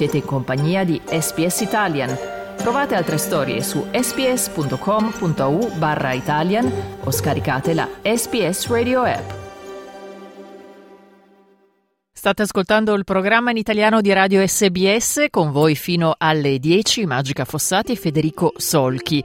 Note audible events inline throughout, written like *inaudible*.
Siete in compagnia di SPS Italian. Trovate altre storie su sps.com.au barra Italian o scaricate la SPS Radio app. State ascoltando il programma in italiano di Radio SBS con voi fino alle 10, Magica Fossati e Federico Solchi.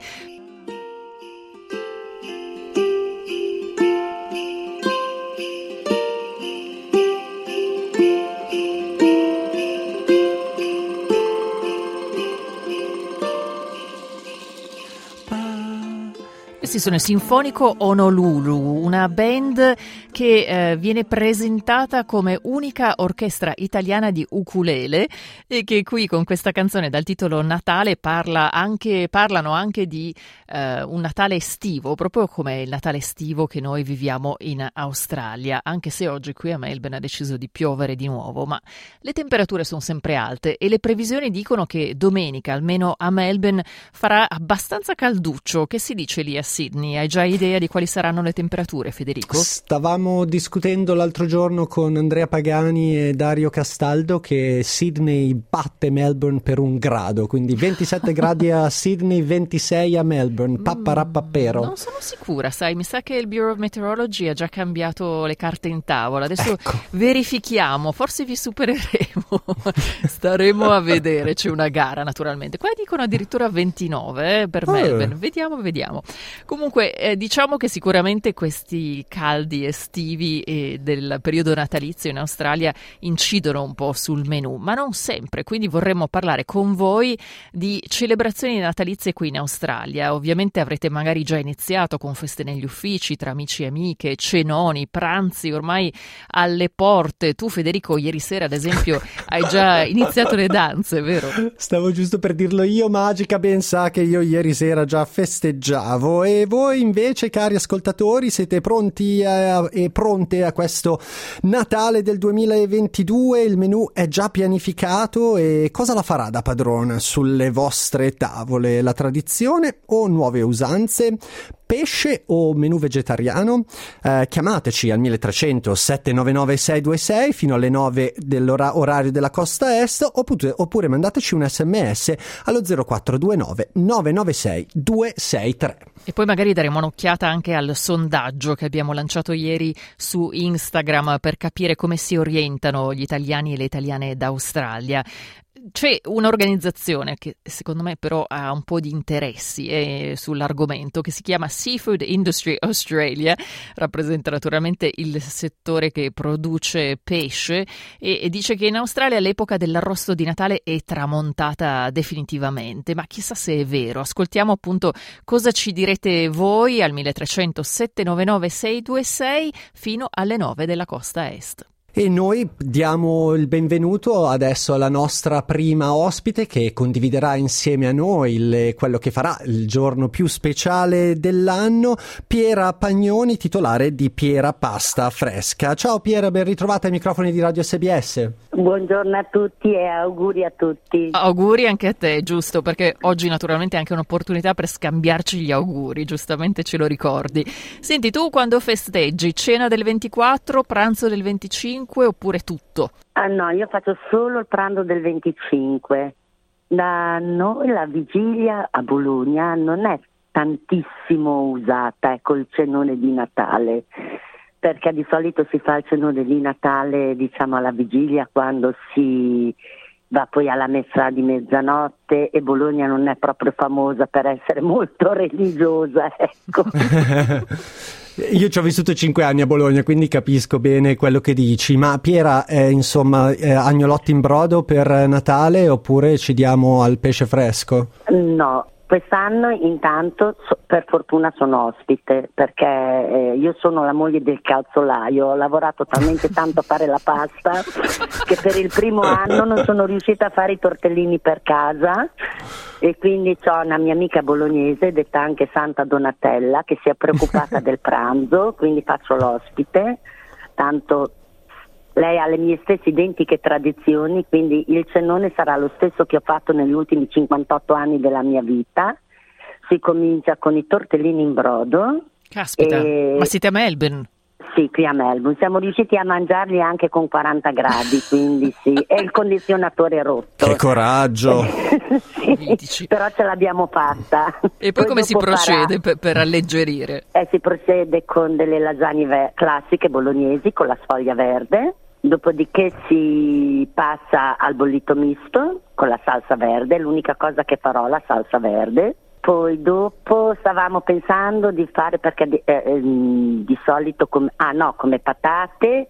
Questi sono i Sinfonico Honolulu, una band che eh, viene presentata come unica orchestra italiana di ukulele e che qui con questa canzone dal titolo Natale parla anche, parlano anche di eh, un Natale estivo, proprio come il Natale estivo che noi viviamo in Australia, anche se oggi qui a Melbourne ha deciso di piovere di nuovo, ma le temperature sono sempre alte e le previsioni dicono che domenica, almeno a Melbourne, farà abbastanza calduccio. Che si dice lì a Sydney? Hai già idea di quali saranno le temperature, Federico? Stavamo discutendo l'altro giorno con Andrea Pagani e Dario Castaldo che Sydney batte Melbourne per un grado, quindi 27 *laughs* gradi a Sydney, 26 a Melbourne, papparappapero. Mm, non sono sicura, sai, mi sa che il Bureau of Meteorology ha già cambiato le carte in tavola. Adesso Ecco. verifichiamo, forse vi supereremo. *laughs* Staremo a vedere, c'è una gara naturalmente. Qua dicono addirittura 29 eh, per Eh. Melbourne. Vediamo, vediamo. Comunque, eh, diciamo che sicuramente questi caldi estivi e del periodo natalizio in Australia incidono un po' sul menù, ma non sempre. Quindi vorremmo parlare con voi di celebrazioni natalizie qui in Australia. Ovviamente avrete magari già iniziato con feste negli uffici, tra amici e amiche, cenoni, pranzi ormai alle porte. Tu, Federico, ieri sera, ad esempio, *laughs* hai già iniziato le danze, vero? Stavo giusto per dirlo io, Magica ben sa che io ieri sera già festeggiavo e voi invece, cari ascoltatori, siete pronti a- e pronte a questo Natale del 2022? Il menù è già pianificato e cosa la farà da padrona sulle vostre tavole? La tradizione o nuove usanze? Pesce o menù vegetariano? Eh, chiamateci al 1300 799 626 fino alle 9 dell'orario della costa est oppure, oppure mandateci un sms allo 0429 996 263. E poi magari daremo un'occhiata anche al sondaggio che abbiamo lanciato ieri su Instagram per capire come si orientano gli italiani e le italiane d'Australia. C'è un'organizzazione che secondo me però ha un po' di interessi eh, sull'argomento che si chiama Seafood Industry Australia, rappresenta naturalmente il settore che produce pesce e, e dice che in Australia l'epoca dell'arrosto di Natale è tramontata definitivamente, ma chissà se è vero. Ascoltiamo appunto cosa ci direte voi al 1300 799 626 fino alle 9 della costa est. E noi diamo il benvenuto adesso alla nostra prima ospite che condividerà insieme a noi il- quello che farà il giorno più speciale dell'anno, Piera Pagnoni, titolare di Piera Pasta Fresca. Ciao Piera, ben ritrovata ai microfoni di Radio SBS. Buongiorno a tutti e auguri a tutti. Auguri anche a te, giusto, perché oggi naturalmente è anche un'opportunità per scambiarci gli auguri, giustamente ce lo ricordi. Senti, tu quando festeggi? Cena del 24, pranzo del 25 oppure tutto? Ah no, io faccio solo il pranzo del 25. Da noi la vigilia a Bologna non è tantissimo usata, ecco il cenone di Natale, perché di solito si fa il cenone di Natale diciamo alla vigilia quando si va poi alla messa di mezzanotte e Bologna non è proprio famosa per essere molto religiosa, ecco. *laughs* Io ci ho vissuto cinque anni a Bologna, quindi capisco bene quello che dici. Ma Piera, eh, insomma, eh, agnolotti in brodo per Natale oppure ci diamo al pesce fresco? No, quest'anno intanto so- per fortuna sono ospite perché eh, io sono la moglie del calzolaio, ho lavorato talmente tanto a fare la pasta che per il primo anno non sono riuscita a fare i tortellini per casa. E quindi ho una mia amica bolognese detta anche Santa Donatella che si è preoccupata del pranzo, quindi faccio l'ospite, tanto lei ha le mie stesse identiche tradizioni, quindi il cenone sarà lo stesso che ho fatto negli ultimi 58 anni della mia vita. Si comincia con i tortellini in brodo. Caspita, E- ma siete a Melbourne? sì, qui a Melbourne. Siamo riusciti a mangiarli anche con 40 gradi, *laughs* quindi sì. E il condizionatore rotto. Che coraggio! *laughs* sì, però ce l'abbiamo fatta. E poi, poi come si procede per, per, alleggerire? Eh, si procede con delle lasagne classiche bolognesi con la sfoglia verde. Dopodiché si passa al bollito misto con la salsa verde, l'unica cosa che farò è la salsa verde poi dopo stavamo pensando di fare perché di, eh, ehm, di solito come, ah no, come patate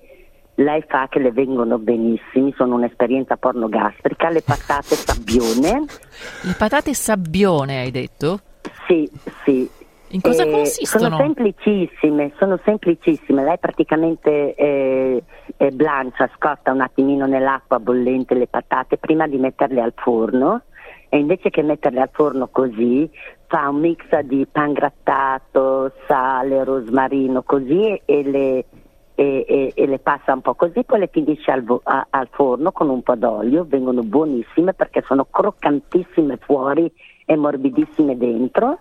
lei fa che le vengono benissimo, sono un'esperienza pornogastrica, le patate *laughs* sabbione. Le patate sabbione hai detto? Sì, sì. In cosa eh, consistono? Sono semplicissime, sono semplicissime. Lei praticamente eh, eh, blancia, scotta un attimino nell'acqua bollente le patate prima di metterle al forno e invece che metterle al forno così fa un mix di pangrattato, sale, rosmarino così e le, e, e, e le passa un po' così, poi le finisce al, a, al, forno con un po' d'olio, vengono buonissime perché sono croccantissime fuori e morbidissime dentro.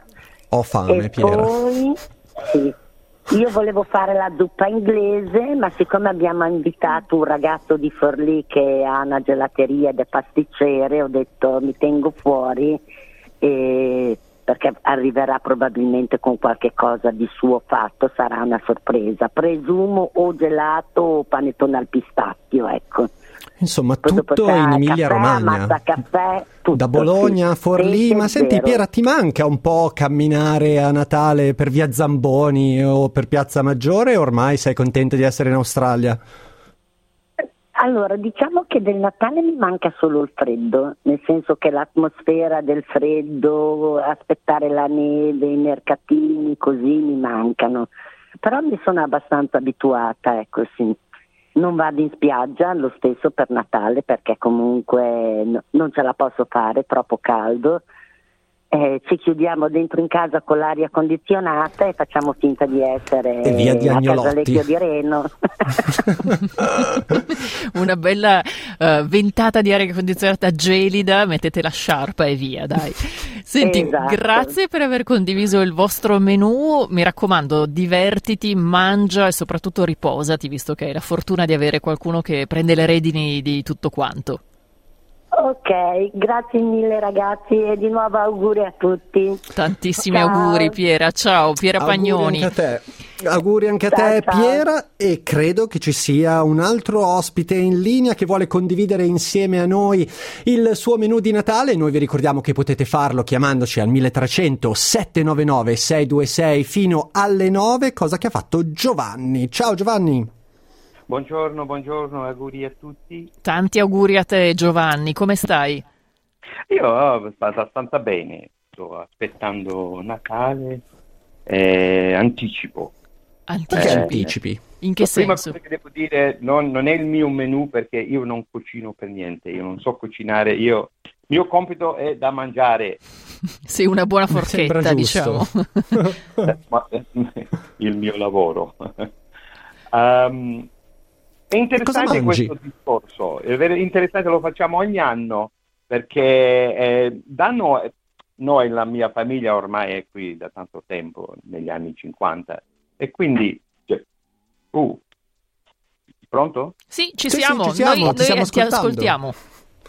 Ho fame, e Piera. Poi, sì, io volevo fare la zuppa inglese, ma siccome abbiamo invitato un ragazzo di Forlì che ha una gelateria ed è pasticcere, ho detto mi tengo fuori e perché arriverà probabilmente con qualche cosa di suo fatto, sarà una sorpresa. Presumo o gelato o panettone al pistacchio, ecco. Insomma, Poi tutto in Emilia Romagna. Caffè, tutto, da Bologna a Forlì. Ma senti, Piera, ti manca un po' camminare a Natale per via Zamboni o per Piazza Maggiore? O ormai sei contento di essere in Australia? Allora, diciamo che del Natale mi manca solo il freddo, nel senso che l'atmosfera del freddo, aspettare la neve, i mercatini, così mi mancano. Però mi sono abbastanza abituata, ecco sì non vado in spiaggia lo stesso per Natale perché comunque no, non ce la posso fare, è troppo caldo. Eh, ci chiudiamo dentro in casa con l'aria condizionata e facciamo finta di essere e via di a Casalecchio di Reno. *laughs* Una bella uh, ventata di aria condizionata gelida, mettete la sciarpa e via, dai. Senti, esatto. grazie per aver condiviso il vostro menù. Mi raccomando, divertiti, mangia e soprattutto riposati, visto che hai la fortuna di avere qualcuno che prende le redini di tutto quanto. Ok, grazie mille ragazzi e di nuovo auguri a tutti. Tantissimi ciao. auguri Piera, ciao Piera auguri Pagnoni. Anche a te. Auguri anche ciao, a te ciao. Piera e credo che ci sia un altro ospite in linea che vuole condividere insieme a noi il suo menù di Natale. Noi vi ricordiamo che potete farlo chiamandoci al 1300 799 626 fino alle 9, cosa che ha fatto Giovanni. Ciao Giovanni. Buongiorno, buongiorno, auguri a tutti. Tanti auguri a te Giovanni, come stai? Io oh, sto abbastanza bene, sto aspettando Natale, eh, anticipo. Anticipi? Eh, anticipi? In che senso? Prima cosa che devo dire, non, non, è il mio menù perché io non cucino per niente, io non so cucinare, io, il mio compito è da mangiare. *laughs* Sei una buona forchetta, diciamo. *laughs* Eh, il mio lavoro. um, *laughs* È interessante questo discorso, è interessante, lo facciamo ogni anno perché eh, danno, noi, la mia famiglia ormai è qui da tanto tempo, negli anni 50, e quindi, cioè, uh, pronto? Sì, ci sì, siamo, sì, ci siamo, noi, noi ti ascoltiamo.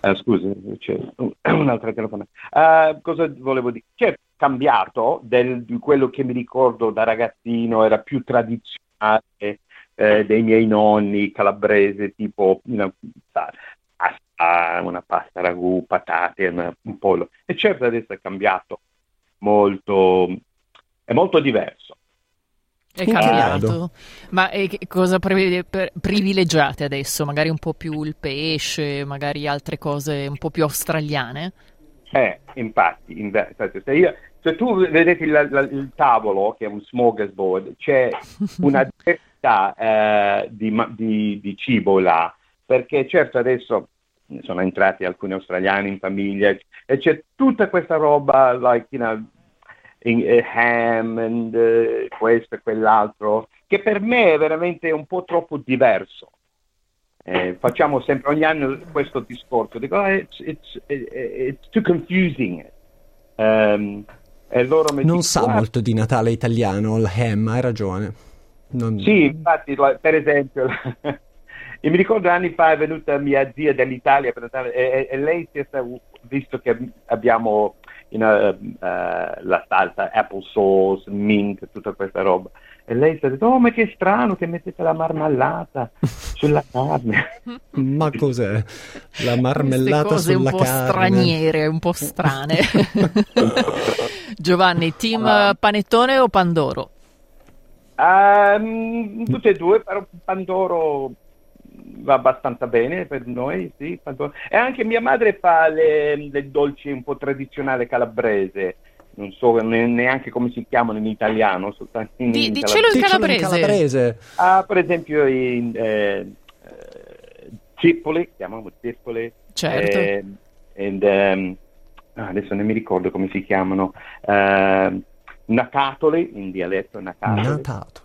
Uh, scusi, c'è *clears throat* un'altra telefonata. Uh, cosa volevo dire? C'è cambiato del, di quello che mi ricordo da ragazzino, era più tradizionale, eh, dei miei nonni calabrese, tipo una pasta, una pasta ragù, patate, una, un pollo. E certo adesso è cambiato molto, è molto diverso. È cambiato, ma è, cosa privilegiate adesso? Magari un po' più il pesce, magari altre cose un po' più australiane? Eh, infatti, in, se, io, se tu vedete il, il, tavolo, che è un smorgasbord, c'è *laughs* una diversità eh, di, di, di, cibo là, perché certo adesso sono entrati alcuni australiani in famiglia e c'è tutta questa roba, like, you know, in, uh, ham and uh, questo e quell'altro, che per me è veramente un po' troppo diverso. Eh, facciamo sempre ogni anno questo discorso, dico oh, it's, it's, it's, too confusing. Um, non sa molto di Natale italiano il ham, hai ragione. Non... Sì, infatti, per esempio, *laughs* io mi ricordo anni fa è venuta mia zia dall'Italia per e, e lei si è visto che abbiamo you know, uh, la salsa apple sauce, mint, tutta questa roba. E lei si è detto, oh ma che strano che mettete la marmellata *laughs* sulla carne. ma cos'è? La marmellata cose sulla un po' carne? straniere, un po' strane. *laughs* Giovanni, team panettone o pandoro? Um, tutte e due, però Pandoro va abbastanza bene per noi, sì. Pandoro. E anche mia madre fa le, le dolci un po' tradizionali calabrese. Non so neanche come si chiamano in italiano, soltanto in, Di, dicelo in calabrese. in calabrese. Ah, per esempio in eh, eh, Cippoli, chiamiamo Cippoli. Certo. Eh, and, um, adesso non mi ricordo come si chiamano. Uh, Nacatoli, in dialetto Nacatoli. Natato.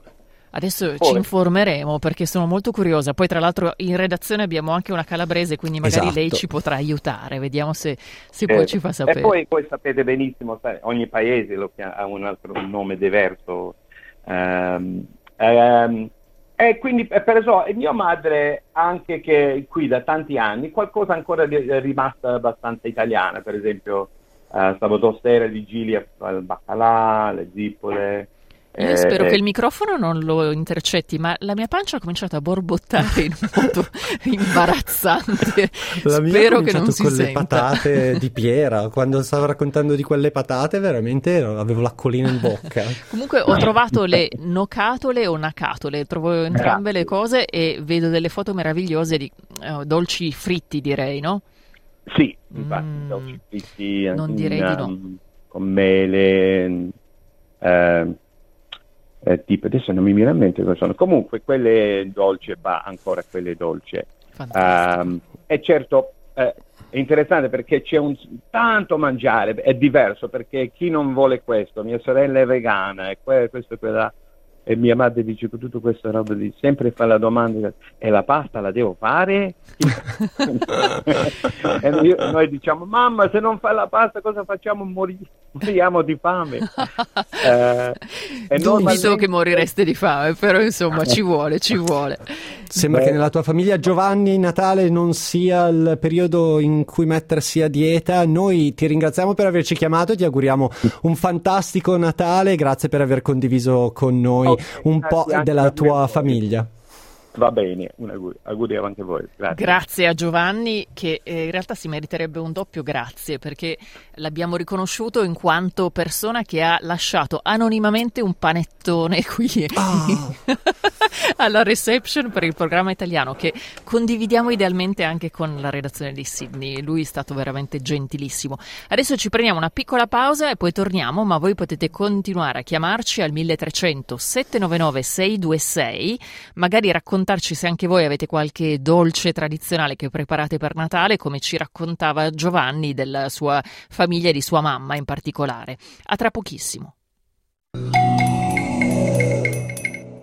Adesso Poi. ci informeremo perché sono molto curiosa. Poi, tra l'altro, in redazione abbiamo anche una calabrese, quindi magari esatto. lei ci potrà aiutare. Vediamo se, se eh, poi ci fa sapere. E poi, poi sapete benissimo, ogni paese ha un altro nome diverso. Um, um, e quindi, per esempio, mia madre, anche che qui da tanti anni, qualcosa ancora è rimasta abbastanza italiana. Per esempio, uh, sabato sera vigilia al baccalà, le zippole. Io eh, spero che il microfono non lo intercetti, ma la mia pancia ha cominciato a borbottare in un modo *laughs* imbarazzante. La mia spero che non con si le senta. patate di *laughs* Piera. Quando stavo raccontando di quelle patate, veramente avevo l'acquolina in bocca. *laughs* Comunque ho trovato le nocatole o nacatole, trovo entrambe le cose e vedo delle foto meravigliose di uh, dolci fritti, direi, no? Sì, infatti, mm, dolci fritti. Non direi in, di no. Um, con mele. Uh, eh, tipo, adesso non mi viene a mente cosa sono, comunque quelle dolci, va ancora quelle dolci. Um, e certo eh, è interessante perché c'è un tanto mangiare, è diverso perché chi non vuole questo, mia sorella è vegana e que- questo e quella e mia madre dice con tutto questo roba di sempre fa la domanda e la pasta la devo fare? *laughs* e noi, noi, diciamo mamma se non fai la pasta cosa facciamo? Mori- moriamo di fame eh, e Dubito che morireste di fame però insomma ci vuole ci vuole Sembra Beh. che nella tua famiglia Giovanni Natale non sia il periodo in cui mettersi a dieta. Noi ti ringraziamo per averci chiamato e ti auguriamo un fantastico Natale. Grazie per aver condiviso con noi okay, un po' della tua famiglia. Va bene, un augurio, augurio anche a voi. Grazie. grazie. a Giovanni che eh, in realtà si meriterebbe un doppio grazie perché l'abbiamo riconosciuto in quanto persona che ha lasciato anonimamente un panettone *laughs* qui oh. alla reception per il programma italiano che condividiamo idealmente anche con la redazione di Sydney. Lui è stato veramente gentilissimo. Adesso ci prendiamo una piccola pausa e poi torniamo, ma voi potete continuare a chiamarci al 1300 799 626, magari raccontare raccontarci se anche voi avete qualche dolce tradizionale che preparate per Natale, come ci raccontava Giovanni della sua famiglia e di sua mamma in particolare. A tra pochissimo.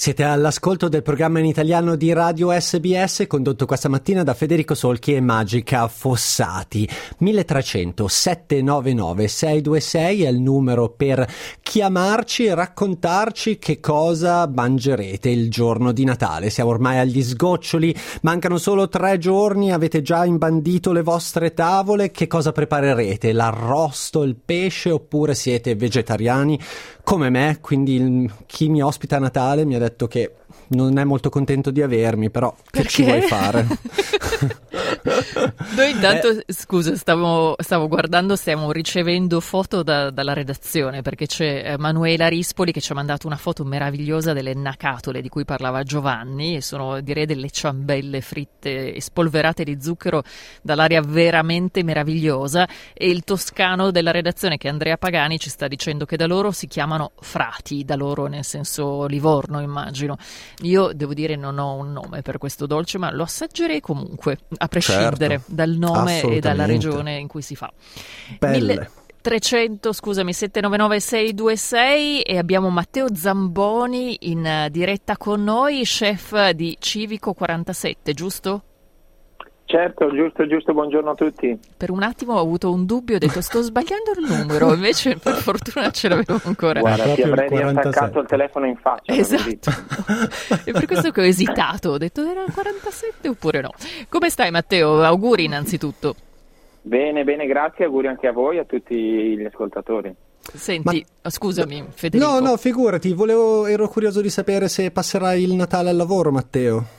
Siete all'ascolto del programma in italiano di Radio SBS condotto questa mattina da Federico Solchi e Magica Fossati. 1300 799 626 è il numero per chiamarci e raccontarci che cosa mangerete il giorno di Natale. Siamo ormai agli sgoccioli, mancano solo tre giorni, avete già imbandito le vostre tavole, che cosa preparerete? L'arrosto, il pesce oppure siete vegetariani? Come me, quindi il, chi mi ospita a Natale mi ha detto che non è molto contento di avermi, però Perché? che ci vuoi fare? *laughs* Noi intanto, eh. scusa, stavo, stavo, guardando, stiamo ricevendo foto da, dalla redazione perché c'è eh, Manuela Rispoli che ci ha mandato una foto meravigliosa delle nacatole di cui parlava Giovanni e sono direi delle ciambelle fritte e spolverate di zucchero dall'aria veramente meravigliosa e il toscano della redazione che è Andrea Pagani ci sta dicendo che da loro si chiamano frati, da loro nel senso Livorno immagino. Io devo dire non ho un nome per questo dolce ma lo assaggerei comunque a prescindere certo, dal nome e dalla regione in cui si fa. Belle. 300, scusami, 799 626 e abbiamo Matteo Zamboni in eh, diretta con noi, chef di Civico 47, giusto? Certo, giusto, giusto, buongiorno a tutti. Per un attimo ho avuto un dubbio, ho detto sto sbagliando il numero, *laughs* invece per fortuna ce l'avevo ancora. Guarda, ti avrei riattaccato il telefono in faccia. Esatto. e per questo che ho esitato, ho detto era il 47 oppure no. Come stai Matteo? Auguri innanzitutto. Bene, bene, grazie, auguri anche a voi e a tutti gli ascoltatori. Senti, Ma... scusami Federico. No, no, figurati, volevo, ero curioso di sapere se passerai il Natale al lavoro Matteo.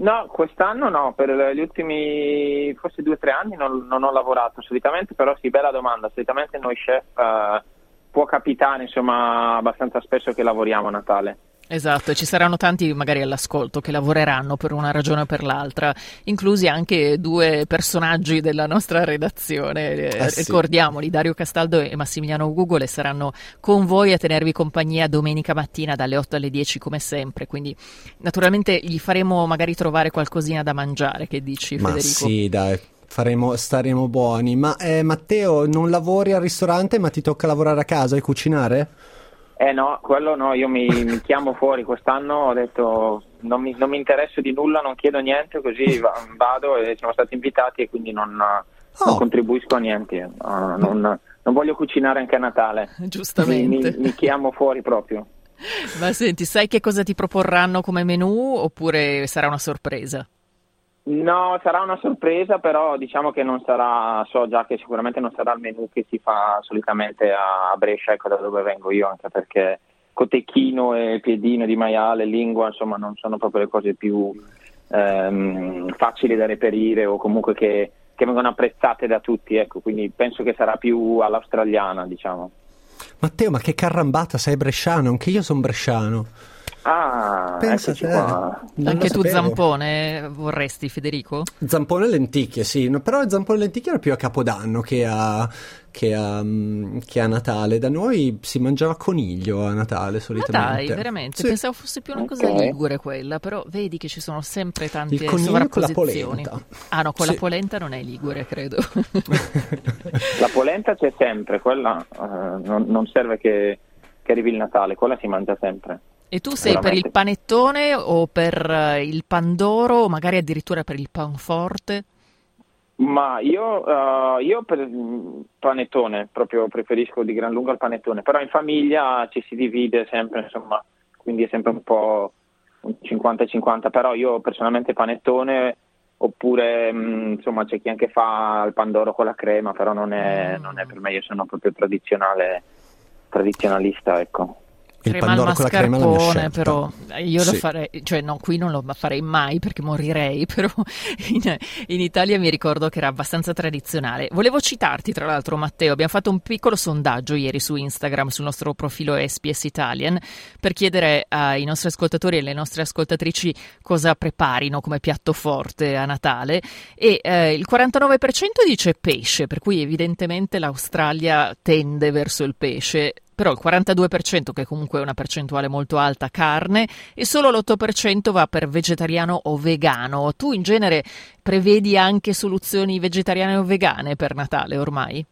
No, quest'anno no, per gli ultimi forse due o tre anni non, non, ho lavorato solitamente, però sì, bella domanda, solitamente noi chef eh, può capitare insomma abbastanza spesso che lavoriamo a Natale. Esatto, ci saranno tanti magari all'ascolto che lavoreranno per una ragione o per l'altra, inclusi anche due personaggi della nostra redazione. Eh, sì. Ricordiamoli, Dario Castaldo e Massimiliano Gugole saranno con voi a tenervi compagnia domenica mattina dalle 8 alle 10 come sempre, quindi naturalmente gli faremo magari trovare qualcosina da mangiare, che dici Ma Federico? Sì, dai. Faremo, staremo buoni. Ma eh, Matteo, non lavori al ristorante, ma ti tocca lavorare a casa e cucinare? Eh no, quello no, io mi, mi chiamo fuori quest'anno, ho detto non mi, non mi, interesso di nulla, non chiedo niente, così vado e siamo stati invitati e quindi non, oh. non contribuisco a niente, uh, non, non, voglio cucinare anche a Natale. *laughs* Giustamente. Mi, mi, chiamo fuori proprio. Ma senti, sai che cosa ti proporranno come menù oppure sarà una sorpresa? No, sarà una sorpresa, però diciamo che non sarà, so già che sicuramente non sarà il menù che si fa solitamente a Brescia, ecco da dove vengo io, anche perché cotechino e piedino di maiale, lingua, insomma non sono proprio le cose più ehm, facili da reperire o comunque che, che vengono apprezzate da tutti, ecco, quindi penso che sarà più all'australiana, diciamo. Matteo, ma che carrambata, sei bresciano, anche io sono bresciano. Ah, Pensa te. Anche tu zampone vorresti, Federico? Zampone e lenticchie, sì, no, però zampone e lenticchie era più a Capodanno che a, che, a, che a, Natale. Da noi si mangiava coniglio a Natale solitamente. Ma dai, veramente? Sì. Pensavo fosse più una cosa okay. ligure quella, però vedi che ci sono sempre tante Il coniglio con la polenta. Ah no, con sì. la polenta non è ligure, credo. *laughs* la polenta c'è sempre, quella uh, non, non, serve che, che arrivi il Natale, quella si mangia sempre. E tu sei per il panettone o per eh, il pandoro o magari addirittura per il panforte? Ma io, uh, io per il panettone, proprio preferisco di gran lunga il panettone, però in famiglia ci si divide sempre, insomma, quindi è sempre un po' un 50-50, però io personalmente panettone oppure mh, mm, insomma c'è chi anche fa il pandoro con la crema, però non è, non è per me, io sono proprio tradizionale, tradizionalista, ecco il crema Pandoro la mia però io sì. lo farei, cioè no, qui non lo farei mai perché morirei, *laughs* però in, in, Italia mi ricordo che era abbastanza tradizionale. Volevo citarti tra l'altro Matteo, abbiamo fatto un piccolo sondaggio ieri su Instagram sul nostro profilo SPS Italian per chiedere ai nostri ascoltatori e alle nostre ascoltatrici cosa preparino come piatto forte a Natale e eh, il 49% dice pesce, per cui evidentemente l'Australia tende verso il pesce però il 42%, che comunque è una percentuale molto alta, carne, e solo l'8% va per vegetariano o vegano. Tu in genere prevedi anche soluzioni vegetariane o vegane per Natale ormai?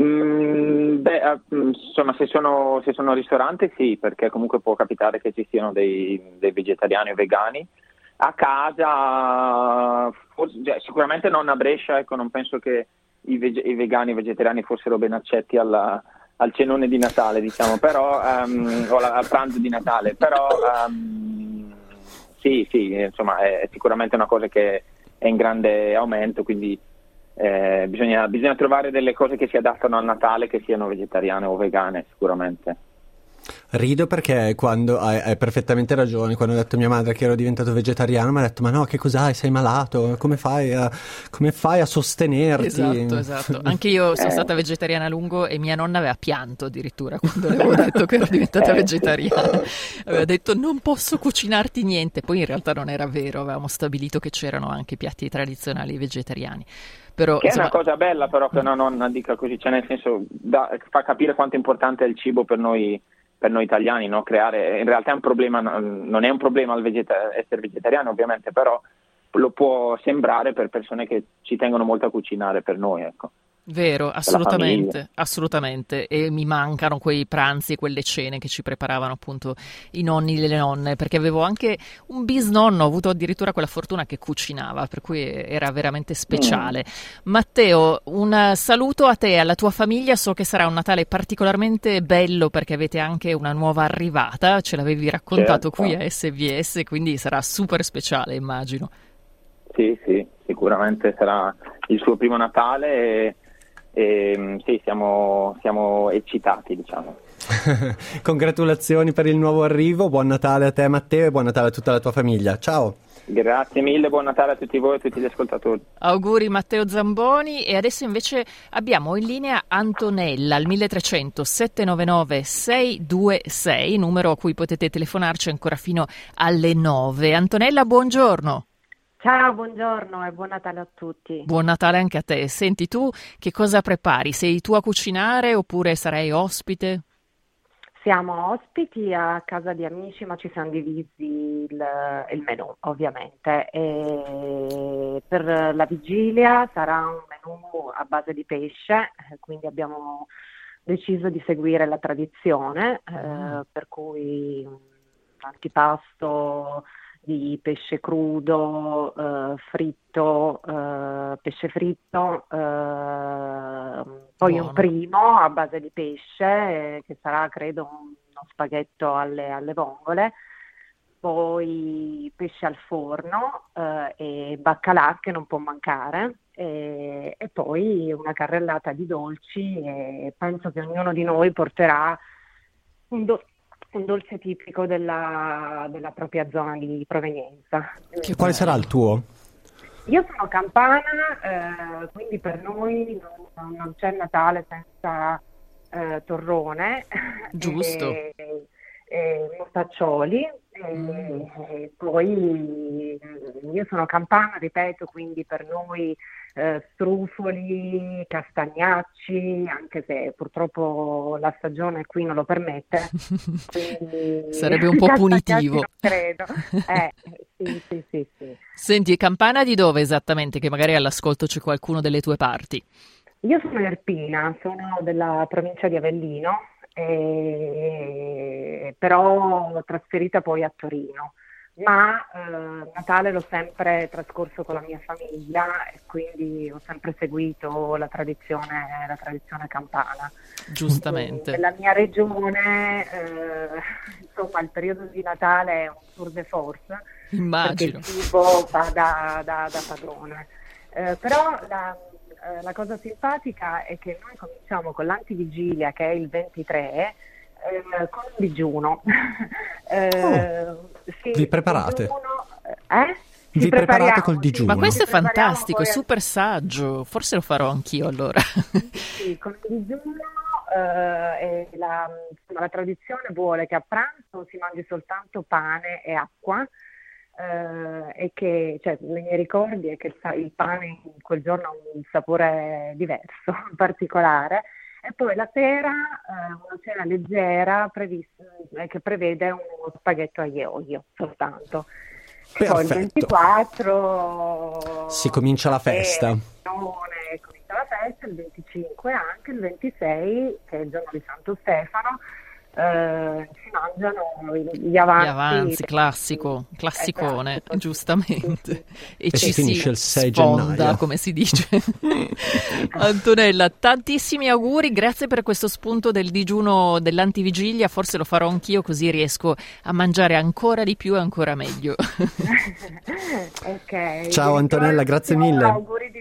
Mm, beh, eh, insomma, se sono, se sono ristoranti sì, perché comunque può capitare che ci siano dei, dei vegetariani o vegani. A casa, forse, cioè, sicuramente non a Brescia, ecco, non penso che i, veg- i vegani e i vegetariani fossero ben accetti alla, al cenone di Natale, diciamo, però, um, o al pranzo di Natale, però um, sì, sì, insomma, è sicuramente una cosa che è in grande aumento, quindi eh, bisogna, bisogna, trovare delle cose che si adattano al Natale, che siano vegetariane o vegane, sicuramente. Rido perché quando hai, hai, perfettamente ragione, quando ho detto a mia madre che ero diventato vegetariano, mi ha detto: Ma no, che cos'hai? Sei malato? Come fai a, come fai a sostenerti? Esatto, esatto. *laughs* Anche io sono stata vegetariana a lungo e mia nonna aveva pianto addirittura quando le avevo detto che ero *laughs* diventata vegetariana. Aveva detto: Non posso cucinarti niente. Poi in realtà non era vero, avevamo stabilito che c'erano anche piatti tradizionali vegetariani. Però, che insomma... è una cosa bella però che una nonna dica così, cioè nel senso da, fa capire quanto è importante il cibo per noi per noi italiani, no? creare, in realtà è un problema, non è un problema vegeta- essere vegetariano ovviamente, però lo può sembrare per persone che ci tengono molto a cucinare per noi. Ecco. Vero, assolutamente, assolutamente. E mi mancano quei pranzi e quelle cene che ci preparavano appunto i nonni e le nonne, perché avevo anche un bisnonno, ho avuto addirittura quella fortuna che cucinava, per cui era veramente speciale. Mm. Matteo, un saluto a te e alla tua famiglia, so che sarà un Natale particolarmente bello perché avete anche una nuova arrivata, ce l'avevi raccontato certo. qui a SBS, quindi sarà super speciale, immagino. Sì, sì, sicuramente sarà il suo primo Natale e e, ehm, sì, siamo, siamo eccitati, diciamo. *laughs* Congratulazioni per il nuovo arrivo, buon Natale a te Matteo e buon Natale a tutta la tua famiglia. Ciao. Grazie mille, buon Natale a tutti voi e a tutti gli ascoltatori. Auguri Matteo Zamboni e adesso invece abbiamo in linea Antonella al 1300 799 626, numero a cui potete telefonarci ancora fino alle 9. Antonella, buongiorno. Ciao, buongiorno e buon Natale a tutti. Buon Natale anche a te. Senti, tu che cosa prepari? Sei tu a cucinare oppure sarai ospite? Siamo ospiti a casa di amici, ma ci siamo divisi il, il menù, ovviamente. E per la vigilia sarà un menù a base di pesce, quindi abbiamo deciso di seguire la tradizione, eh, per cui un antipasto di pesce crudo, eh, fritto, eh, pesce fritto, eh, poi Buono. un primo a base di pesce eh, che sarà credo uno spaghetto alle, alle vongole, poi pesce al forno eh, e baccalà che non può mancare. E, e poi una carrellata di dolci e penso che ognuno di noi porterà un, do- un dolce tipico della, della propria zona di provenienza. Che, quale sarà il tuo? Io sono campana, eh, quindi per noi non, non, c'è Natale senza eh, torrone. Giusto. *laughs* E, e mostaccioli. Mm. E, poi io sono campana, ripeto, quindi per noi eh, strufoli, castagnacci, anche se purtroppo la stagione qui non lo permette. *laughs* Sarebbe un po' *laughs* punitivo. credo. *laughs* Eh, sì, sì, sì, sì. Senti, campana di dove esattamente? Che magari all'ascolto c'è qualcuno delle tue parti. Io sono Erpina, sono della provincia di Avellino, eh, però trasferita poi a Torino ma eh, Natale l'ho sempre trascorso con la mia famiglia e quindi ho sempre seguito la tradizione, la tradizione campana. Giustamente. Nella mia regione, eh, insomma, il periodo di Natale è un tour de force. Immagino. Perché il cibo va da, da, da padrone. Eh, però la, eh, la cosa simpatica è che noi cominciamo con l'antivigilia, che è il 23, eh, con un digiuno. *laughs* eh, oh, sì, vi preparate? Digiuno, eh? vi preparate col digiuno? Ma questo è fantastico, è super saggio. Forse lo farò anch'io allora. sì, con il digiuno eh, la, insomma, la tradizione vuole che a pranzo si mangi soltanto pane e acqua. Uh, e che cioè, nei miei ricordi è che il, il, pane in quel giorno ha un sapore diverso, *laughs* particolare, e poi la sera eh, una cena leggera prevista, eh, che prevede uno spaghetto aglio olio soltanto. E poi il 24 si comincia la festa. Eh, comincia la festa, il 25 anche, il 26 che è il giorno di Santo Stefano eh, si mangiano gli avanzi. Gli avanzi, classico, classicone, esatto. giustamente. E, e ci si finisce il 6 sponda, gennaio. come si dice. *laughs* Antonella, tantissimi auguri, grazie per questo spunto del digiuno dell'antivigilia, forse lo farò anch'io così riesco a mangiare ancora di più e ancora meglio. *laughs* okay. Ciao Antonella, grazie mille. Auguri di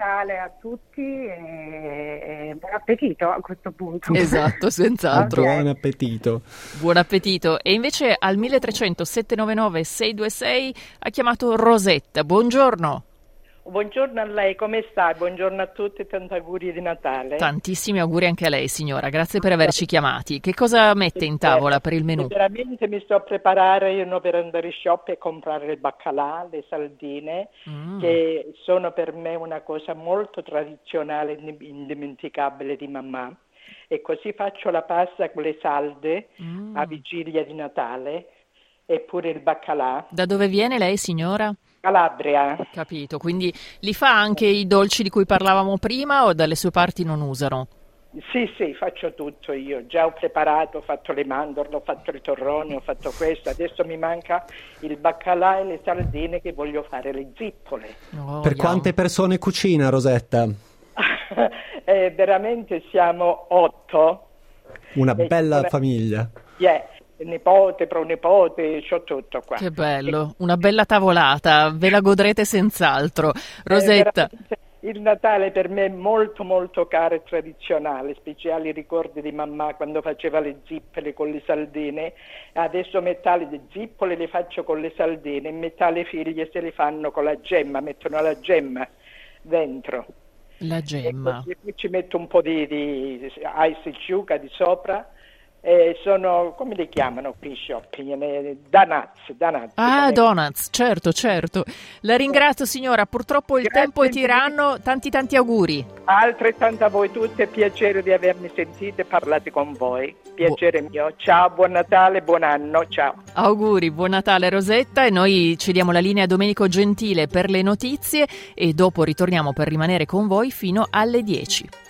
Natale a tutti e, e buon appetito a questo punto. Esatto, senz'altro. Buon appetito. Buon appetito. E invece al 1300 799 626 ha chiamato Rosetta. Buongiorno. Buongiorno a lei, come sta? Buongiorno a tutti e tanti auguri di Natale. Tantissimi auguri anche a lei, signora. Grazie per averci chiamati. Che cosa mette in tavola per il menù? Veramente mi sto a preparare io per andare in shop e comprare il baccalà, le saldine, Mm. che sono per me una cosa molto tradizionale e indimenticabile di mamma. E così faccio la pasta con le salde Mm. a vigilia di Natale e pure il baccalà. Da dove viene lei, signora? Calabria. Capito, quindi li fa anche i dolci di cui parlavamo prima o dalle sue parti non usano? Sì, sì, faccio tutto io. Già ho preparato, ho fatto le mandorle, ho fatto i torroni, ho fatto questo. Adesso mi manca il baccalà e le sardine che voglio fare le zippole. Oh, Per quante persone cucina Rosetta? *laughs* Eh, veramente siamo otto. Una Eh, bella famiglia. Yeah, nipote, pronipote, c'ho tutto qua. Che bello, una bella tavolata, ve la godrete senz'altro. Eh, Rosetta, il Natale per me è molto molto caro e tradizionale, speciali ricordi di mamma quando faceva le zippole con le saldine. Adesso metà le zippole le faccio con le saldine e metà le figlie se le fanno con la gemma, mettono la gemma dentro. la E gemma. così poi ci metto un po' di, di ice di sopra. E sono, come li chiamano qui shopping? Eh, Donuts, donuts. Ah, donuts, certo, certo. La ringrazio signora, purtroppo il Grazie tempo è tiranno, tanti tanti auguri. Altrettanto a voi tutti, è piacere di avermi sentito e parlato con voi. Piacere mio. Ciao, buon Natale, buon anno, ciao. Auguri, buon Natale Rosetta e noi cediamo la linea a Domenico Gentile per le notizie e dopo ritorniamo per rimanere con voi fino alle 10.